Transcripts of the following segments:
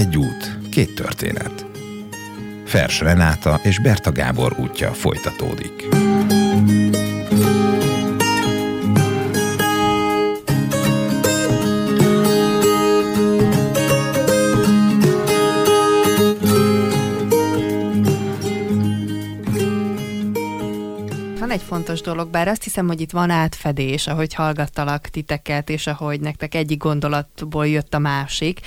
Egy út, két történet. Fers Renáta és Berta Gábor útja folytatódik. Fontos dolog, bár azt hiszem, hogy itt van átfedés, ahogy hallgattalak titeket, és ahogy nektek egyik gondolatból jött a másik.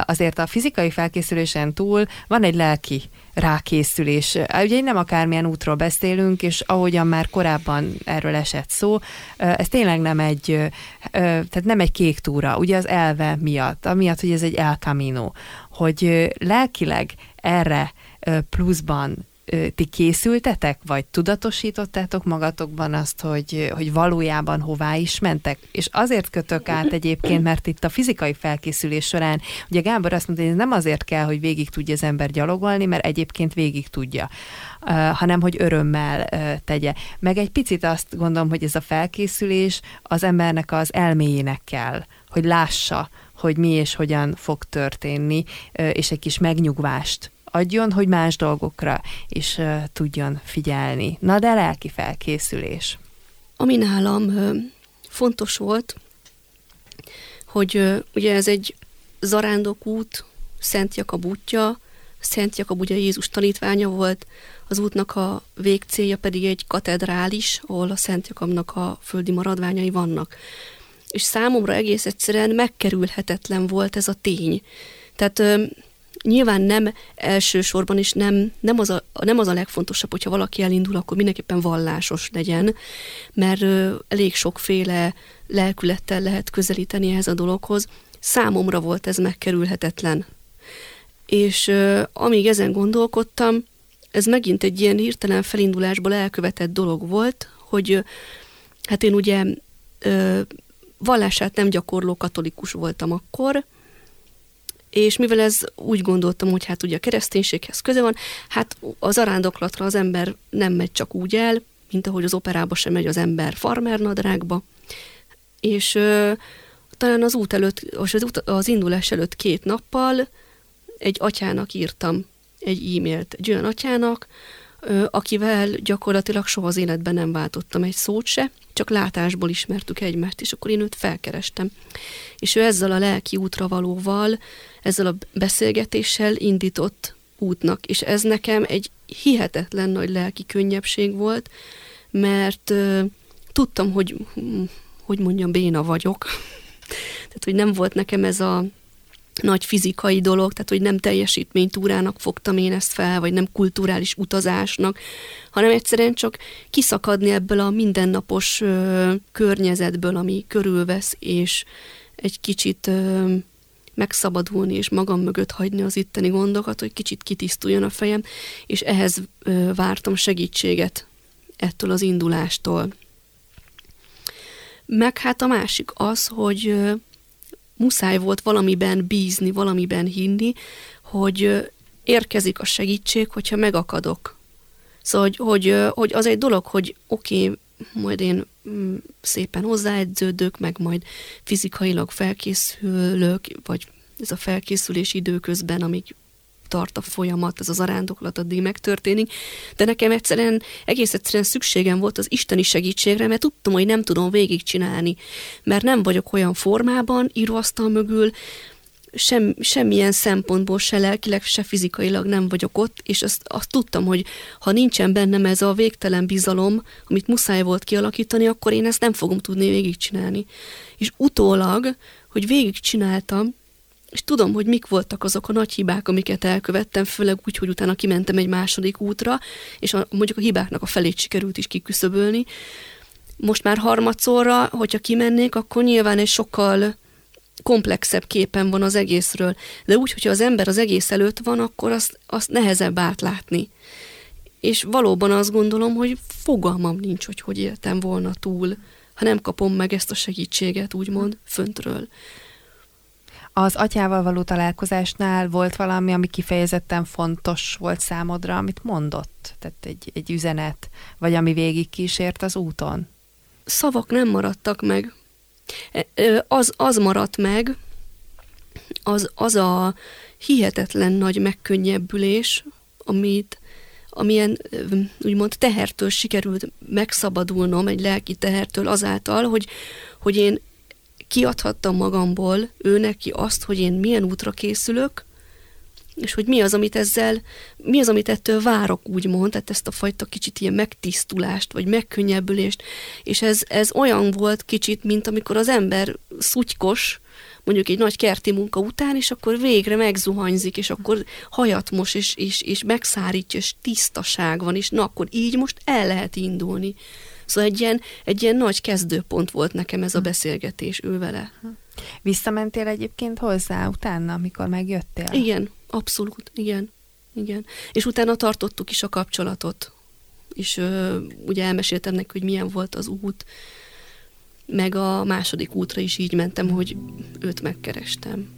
Azért a fizikai felkészülésen túl van egy lelki rákészülés. Ugye nem akármilyen útról beszélünk, és ahogyan már korábban erről esett szó, ez tényleg nem egy, tehát nem egy kék túra, ugye az elve miatt, amiatt, hogy ez egy El Camino, hogy lelkileg erre pluszban ti készültetek, vagy tudatosítottátok magatokban azt, hogy, hogy valójában hová is mentek? És azért kötök át egyébként, mert itt a fizikai felkészülés során, ugye Gábor azt mondta, hogy ez nem azért kell, hogy végig tudja az ember gyalogolni, mert egyébként végig tudja, hanem hogy örömmel tegye. Meg egy picit azt gondolom, hogy ez a felkészülés az embernek az elméjének kell, hogy lássa, hogy mi és hogyan fog történni, és egy kis megnyugvást adjon, hogy más dolgokra is tudjon figyelni. Na de lelki felkészülés. Ami nálam fontos volt, hogy ugye ez egy zarándok út, Szent Jakab útja, Szent Jakab ugye Jézus tanítványa volt, az útnak a végcélja pedig egy katedrális, ahol a Szent Jakabnak a földi maradványai vannak. És számomra egész egyszerűen megkerülhetetlen volt ez a tény. Tehát nyilván nem elsősorban, és nem, nem, az a, nem az a legfontosabb, hogyha valaki elindul, akkor mindenképpen vallásos legyen, mert elég sokféle lelkülettel lehet közelíteni ehhez a dologhoz. Számomra volt ez megkerülhetetlen. És amíg ezen gondolkodtam, ez megint egy ilyen hirtelen felindulásból elkövetett dolog volt, hogy hát én ugye ö, vallását nem gyakorló katolikus voltam akkor, és mivel ez úgy gondoltam, hogy hát ugye a kereszténységhez köze van, hát az arándoklatra az ember nem megy csak úgy el, mint ahogy az operába sem megy az ember farmernadrágba, és ö, talán az út előtt, az, az indulás előtt két nappal egy atyának írtam egy e-mailt, egy olyan atyának, akivel gyakorlatilag soha az életben nem váltottam egy szót se, csak látásból ismertük egymást, és akkor én őt felkerestem. És ő ezzel a lelki útra valóval, ezzel a beszélgetéssel indított útnak, és ez nekem egy hihetetlen nagy lelki könnyebbség volt, mert uh, tudtam, hogy, hogy mondjam, béna vagyok. tehát, hogy nem volt nekem ez a nagy fizikai dolog, tehát hogy nem teljesítménytúrának fogtam én ezt fel, vagy nem kulturális utazásnak, hanem egyszerűen csak kiszakadni ebből a mindennapos ö, környezetből, ami körülvesz, és egy kicsit ö, megszabadulni, és magam mögött hagyni az itteni gondokat, hogy kicsit kitisztuljon a fejem, és ehhez ö, vártam segítséget ettől az indulástól. Meg hát a másik az, hogy muszáj volt valamiben bízni, valamiben hinni, hogy érkezik a segítség, hogyha megakadok. Szóval, hogy, hogy, hogy az egy dolog, hogy oké, okay, majd én mm, szépen hozzáedződök, meg majd fizikailag felkészülök, vagy ez a felkészülés időközben, amíg tart a folyamat, ez az arándoklat addig megtörténik, de nekem egyszerűen, egész egyszerűen szükségem volt az isteni segítségre, mert tudtam, hogy nem tudom végigcsinálni, mert nem vagyok olyan formában, íróasztal mögül, sem, semmilyen szempontból se lelkileg, se fizikailag nem vagyok ott, és azt, azt tudtam, hogy ha nincsen bennem ez a végtelen bizalom, amit muszáj volt kialakítani, akkor én ezt nem fogom tudni végigcsinálni. És utólag, hogy végigcsináltam, és tudom, hogy mik voltak azok a nagy hibák, amiket elkövettem, főleg úgy, hogy utána kimentem egy második útra, és a, mondjuk a hibáknak a felét sikerült is kiküszöbölni. Most már harmadszorra, hogyha kimennék, akkor nyilván egy sokkal komplexebb képen van az egészről. De úgy, hogyha az ember az egész előtt van, akkor azt, azt nehezebb átlátni. És valóban azt gondolom, hogy fogalmam nincs, hogy hogy éltem volna túl, ha nem kapom meg ezt a segítséget, úgymond, föntről. Az atyával való találkozásnál volt valami, ami kifejezetten fontos volt számodra, amit mondott? Tehát egy, egy üzenet, vagy ami végig kísért az úton? Szavak nem maradtak meg. E, az, az maradt meg, az, az a hihetetlen nagy megkönnyebbülés, amit amilyen úgymond tehertől sikerült megszabadulnom, egy lelki tehertől azáltal, hogy, hogy én kiadhattam magamból ő neki azt, hogy én milyen útra készülök, és hogy mi az, amit ezzel, mi az, amit ettől várok, úgymond, tehát ezt a fajta kicsit ilyen megtisztulást, vagy megkönnyebbülést, és ez, ez olyan volt kicsit, mint amikor az ember szutykos, mondjuk egy nagy kerti munka után, és akkor végre megzuhanyzik, és akkor hajat mos, és, és, és megszárítja, és tisztaság van, és na akkor így most el lehet indulni. Szóval egy ilyen, egy ilyen nagy kezdőpont volt nekem ez a beszélgetés ő vele. Visszamentél egyébként hozzá utána, amikor megjöttél? Igen, abszolút, igen. igen. És utána tartottuk is a kapcsolatot. És ö, ugye elmeséltem neki, hogy milyen volt az út, meg a második útra is így mentem, hogy őt megkerestem.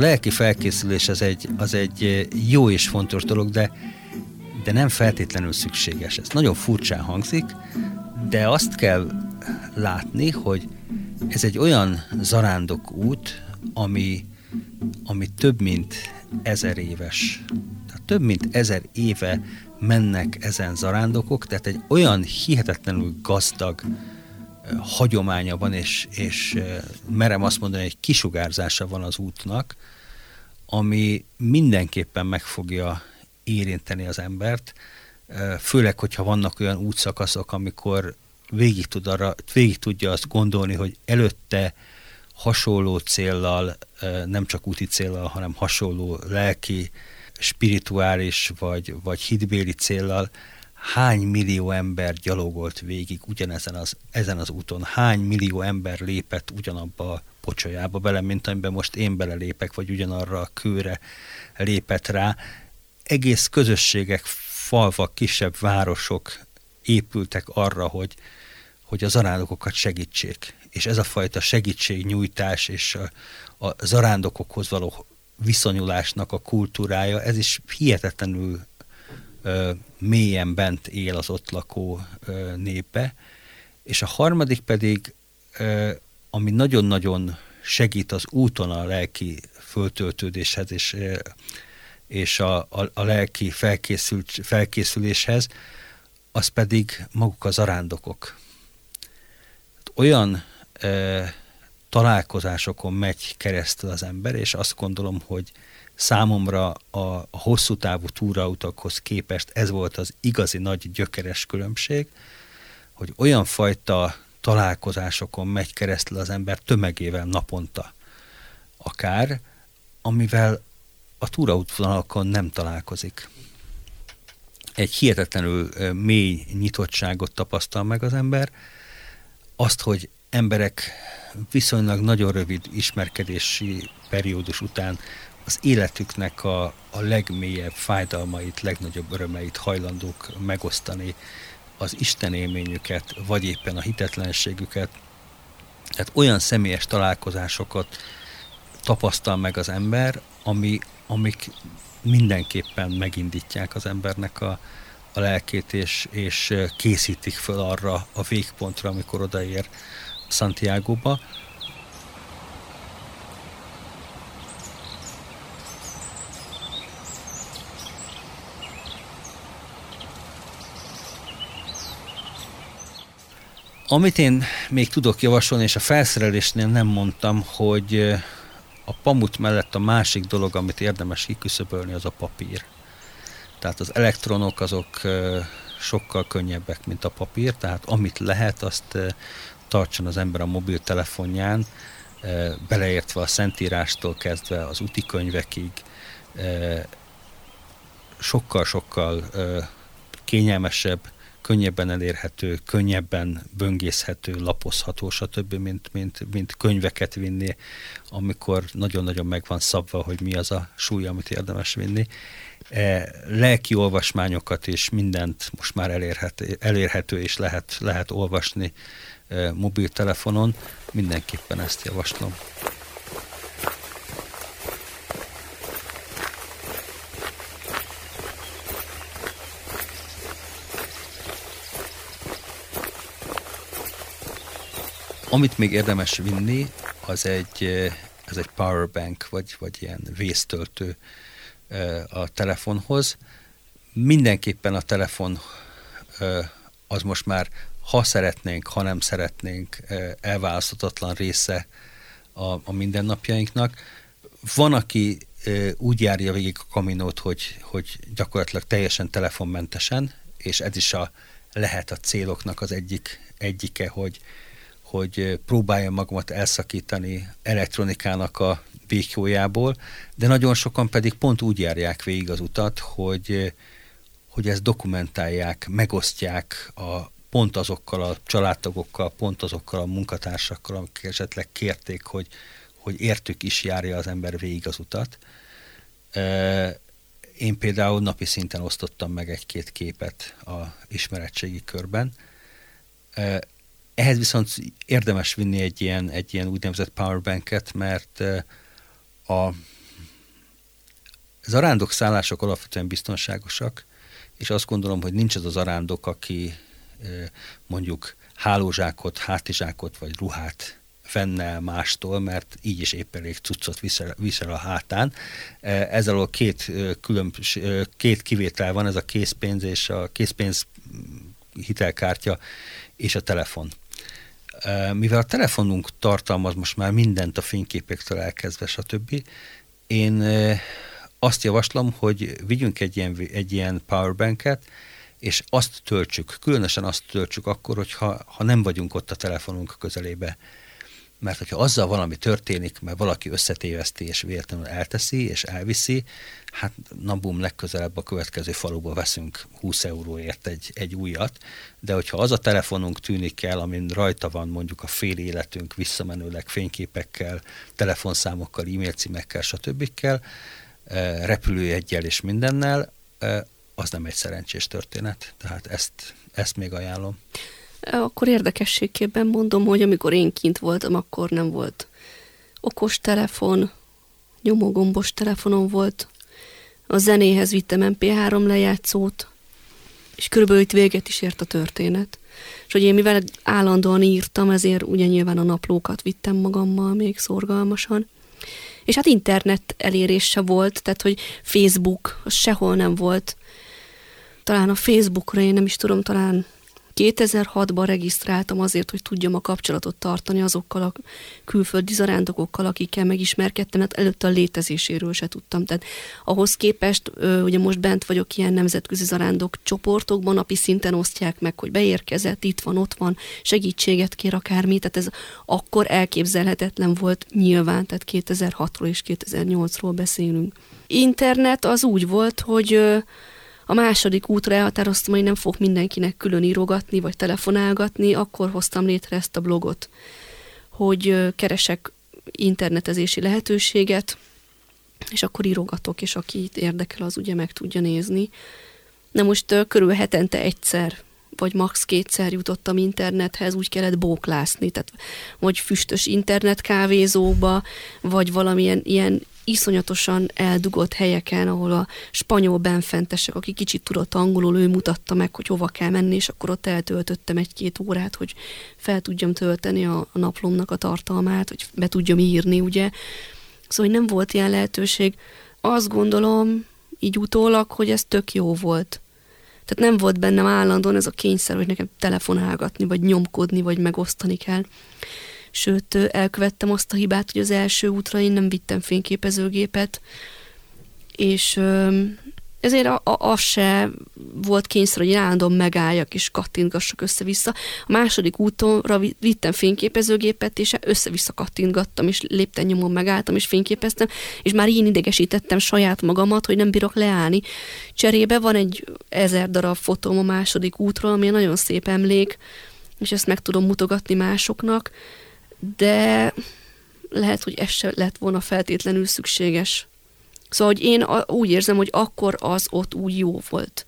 Lelki felkészülés az egy, az egy eh, jó és fontos dolog, de, de nem feltétlenül szükséges. Ez nagyon furcsán hangzik, de azt kell látni, hogy ez egy olyan zarándok út, ami, ami több mint ezer éves. Tehát több mint ezer éve mennek ezen zarándokok, tehát egy olyan hihetetlenül gazdag hagyománya van, és, és merem azt mondani, hogy kisugárzása van az útnak, ami mindenképpen meg fogja érinteni az embert, főleg, hogyha vannak olyan útszakaszok, amikor végig, tud arra, végig tudja azt gondolni, hogy előtte hasonló céllal, nem csak úti céllal, hanem hasonló lelki, spirituális vagy, vagy hitbéli céllal hány millió ember gyalogolt végig ugyanezen az, ezen az úton, hány millió ember lépett ugyanabba a pocsolyába bele, mint amiben most én belelépek, vagy ugyanarra a kőre lépett rá. Egész közösségek, falvak, kisebb városok épültek arra, hogy, hogy a zarándokokat segítsék. És ez a fajta segítségnyújtás és a, a zarándokokhoz való viszonyulásnak a kultúrája, ez is hihetetlenül mélyen bent él az ott lakó népe. És a harmadik pedig ami nagyon-nagyon segít az úton a lelki föltöltődéshez és, és a, a, a lelki felkészült, felkészüléshez, az pedig maguk az arándokok. Olyan e, találkozásokon megy keresztül az ember, és azt gondolom, hogy számomra a, a hosszú távú túrautakhoz képest ez volt az igazi nagy gyökeres különbség, hogy olyan fajta találkozásokon megy keresztül az ember tömegével naponta akár, amivel a túraútvonalakon nem találkozik. Egy hihetetlenül mély nyitottságot tapasztal meg az ember, azt, hogy emberek viszonylag nagyon rövid ismerkedési periódus után az életüknek a, a legmélyebb fájdalmait, legnagyobb örömeit hajlandók megosztani az Isten élményüket, vagy éppen a hitetlenségüket. Tehát olyan személyes találkozásokat tapasztal meg az ember, ami, amik mindenképpen megindítják az embernek a, a lelkét, és, és készítik föl arra a végpontra, amikor odaér Santiago-ba. Amit én még tudok javasolni, és a felszerelésnél nem mondtam, hogy a pamut mellett a másik dolog, amit érdemes kiküszöbölni, az a papír. Tehát az elektronok azok sokkal könnyebbek, mint a papír, tehát amit lehet, azt tartson az ember a mobiltelefonján, beleértve a szentírástól kezdve az úti könyvekig, sokkal-sokkal kényelmesebb, könnyebben elérhető, könnyebben böngészhető, lapozható, stb., mint, mint, mint könyveket vinni, amikor nagyon-nagyon meg van szabva, hogy mi az a súly, amit érdemes vinni. E, lelki olvasmányokat és mindent most már elérhető, elérhető és lehet, lehet olvasni e, mobiltelefonon, mindenképpen ezt javaslom. Amit még érdemes vinni, az egy, ez egy powerbank, vagy, vagy ilyen vésztöltő a telefonhoz. Mindenképpen a telefon az most már, ha szeretnénk, ha nem szeretnénk, elválaszthatatlan része a, a mindennapjainknak. Van, aki úgy járja végig a kaminót, hogy, hogy gyakorlatilag teljesen telefonmentesen, és ez is a, lehet a céloknak az egyik, egyike, hogy, hogy próbálja magamat elszakítani elektronikának a békjójából, de nagyon sokan pedig pont úgy járják végig az utat, hogy, hogy ezt dokumentálják, megosztják a, pont azokkal a családtagokkal, pont azokkal a munkatársakkal, akik esetleg kérték, hogy, hogy értük is járja az ember végig az utat. Én például napi szinten osztottam meg egy-két képet a ismeretségi körben. Ehhez viszont érdemes vinni egy ilyen, egy ilyen úgynevezett powerbanket, mert a zarándok szállások alapvetően biztonságosak, és azt gondolom, hogy nincs az az arándok, aki mondjuk hálózsákot, hátizsákot vagy ruhát venne el mástól, mert így is épp elég cuccot visel, visel a hátán. Ezzel a két, külön, két kivétel van, ez a készpénz és a készpénz hitelkártya és a telefon. Mivel a telefonunk tartalmaz most már mindent a fényképektől elkezdve, stb., én azt javaslom, hogy vigyünk egy ilyen, egy ilyen powerbanket, és azt töltsük, különösen azt töltsük akkor, hogyha ha nem vagyunk ott a telefonunk közelébe mert hogyha azzal valami történik, mert valaki összetéveszti és véletlenül elteszi és elviszi, hát na bum, legközelebb a következő faluba veszünk 20 euróért egy, egy újat, de hogyha az a telefonunk tűnik el, amin rajta van mondjuk a fél életünk visszamenőleg fényképekkel, telefonszámokkal, e-mail címekkel, stb. Eh, repülőjeggyel és mindennel, eh, az nem egy szerencsés történet, tehát ezt, ezt még ajánlom. Akkor érdekességképpen mondom, hogy amikor én kint voltam, akkor nem volt okos telefon, nyomógombos telefonom volt, a zenéhez vittem MP3 lejátszót, és körülbelül itt véget is ért a történet. És hogy én mivel állandóan írtam, ezért ugye nyilván a naplókat vittem magammal még szorgalmasan. És hát internet elérése volt, tehát hogy Facebook, az sehol nem volt. Talán a Facebookra én nem is tudom, talán 2006-ban regisztráltam azért, hogy tudjam a kapcsolatot tartani azokkal a külföldi zarándokokkal, akikkel megismerkedtem, mert előtte a létezéséről se tudtam. Tehát ahhoz képest, ugye most bent vagyok ilyen nemzetközi zarándok csoportokban, napi szinten osztják meg, hogy beérkezett, itt van, ott van, segítséget kér akármi, tehát ez akkor elképzelhetetlen volt nyilván, tehát 2006-ról és 2008-ról beszélünk. Internet az úgy volt, hogy a második útra elhatároztam, hogy nem fog mindenkinek külön írogatni, vagy telefonálgatni, akkor hoztam létre ezt a blogot, hogy keresek internetezési lehetőséget, és akkor írogatok, és aki itt érdekel, az ugye meg tudja nézni. Na most körül hetente egyszer vagy max. kétszer jutottam internethez, úgy kellett bóklászni, tehát vagy füstös internet kávézóba, vagy valamilyen ilyen iszonyatosan eldugott helyeken, ahol a spanyol benfentesek, aki kicsit tudott angolul, ő mutatta meg, hogy hova kell menni, és akkor ott eltöltöttem egy-két órát, hogy fel tudjam tölteni a, a naplomnak a tartalmát, hogy be tudjam írni, ugye. Szóval nem volt ilyen lehetőség. Azt gondolom, így utólag, hogy ez tök jó volt. Tehát nem volt bennem állandóan ez a kényszer, hogy nekem telefonálgatni, vagy nyomkodni, vagy megosztani kell. Sőt, elkövettem azt a hibát, hogy az első útra én nem vittem fényképezőgépet, és ezért a, a, az se volt kényszer, hogy állandóan megálljak és kattintgassak össze-vissza. A második útonra vittem fényképezőgépet, és össze-vissza kattintgattam, és lépten nyomon megálltam, és fényképeztem, és már én idegesítettem saját magamat, hogy nem bírok leállni. Cserébe van egy ezer darab fotóm a második útról, ami nagyon szép emlék, és ezt meg tudom mutogatni másoknak, de lehet, hogy ez se lett volna feltétlenül szükséges. Szóval, hogy én úgy érzem, hogy akkor az ott úgy jó volt.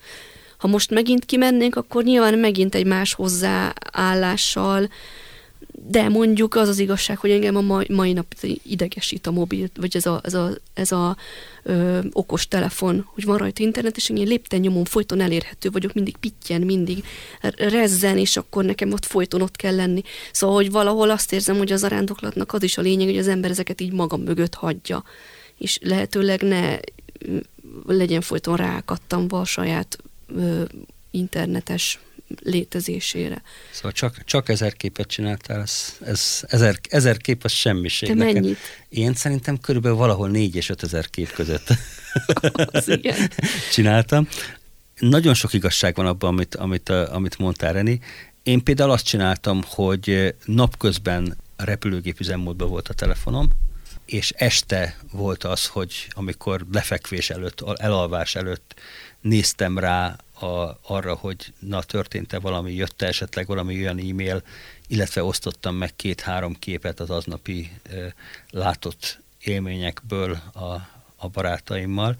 Ha most megint kimennénk, akkor nyilván megint egy más hozzáállással, de mondjuk az az igazság, hogy engem a mai, mai nap idegesít a mobil, vagy ez a, ez a, ez a ö, okos telefon, hogy van rajta internet, és én lépten nyomon folyton elérhető vagyok, mindig pittyen, mindig rezzen, és akkor nekem ott folyton ott kell lenni. Szóval, hogy valahol azt érzem, hogy az arándoklatnak az is a lényeg, hogy az ember ezeket így maga mögött hagyja és lehetőleg ne legyen folyton rákattamva a saját ö, internetes létezésére. Szóval csak, csak ezer képet csináltál, ez, ez ezer, ezer kép az semmiség. Te mennyit? Nekem. Én szerintem körülbelül valahol négy és öt ezer kép között az igen. csináltam. Nagyon sok igazság van abban, amit, amit, amit mondtál, Reni. Én például azt csináltam, hogy napközben repülőgép üzemmódban volt a telefonom, és este volt az, hogy amikor lefekvés előtt, elalvás előtt néztem rá a, arra, hogy na történt-e valami, jött -e esetleg valami olyan e-mail, illetve osztottam meg két-három képet az aznapi e, látott élményekből a, a barátaimmal,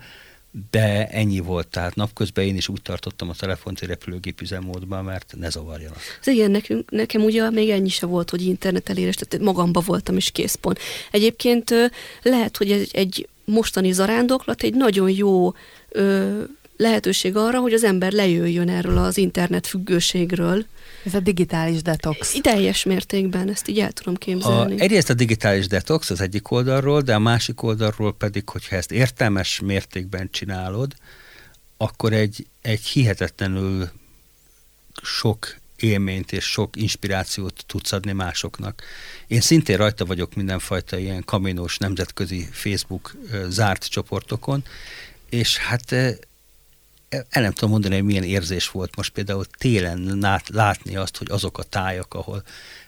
de ennyi volt, tehát napközben én is úgy tartottam a telefont egy repülőgép üzemmódban, mert ne zavarjanak. Ez igen, nekünk, nekem ugye még ennyi se volt, hogy internet elérés, tehát magamba voltam is készpont. Egyébként lehet, hogy egy, egy mostani zarándoklat egy nagyon jó ö, lehetőség arra, hogy az ember lejöjjön erről az internet függőségről. Ez a digitális detox. Teljes mértékben, ezt így el tudom képzelni. A, egyrészt a digitális detox az egyik oldalról, de a másik oldalról pedig, hogyha ezt értelmes mértékben csinálod, akkor egy, egy hihetetlenül sok élményt és sok inspirációt tudsz adni másoknak. Én szintén rajta vagyok mindenfajta ilyen kaminós nemzetközi Facebook zárt csoportokon, és hát el nem tudom mondani, hogy milyen érzés volt most például télen látni azt, hogy azok a tájak, ahol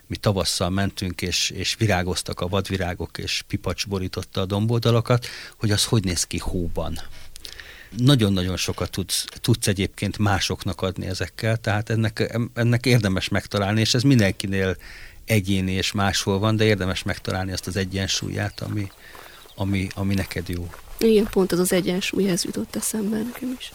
mi tavasszal mentünk, és, és virágoztak a vadvirágok, és pipacs borította a domboldalakat, hogy az hogy néz ki hóban. Nagyon-nagyon sokat tudsz, tudsz egyébként másoknak adni ezekkel, tehát ennek, ennek érdemes megtalálni, és ez mindenkinél egyéni és máshol van, de érdemes megtalálni azt az egyensúlyát, ami, ami, ami neked jó. Igen, pont ez az egyensúly, ez jutott eszembe nekem is.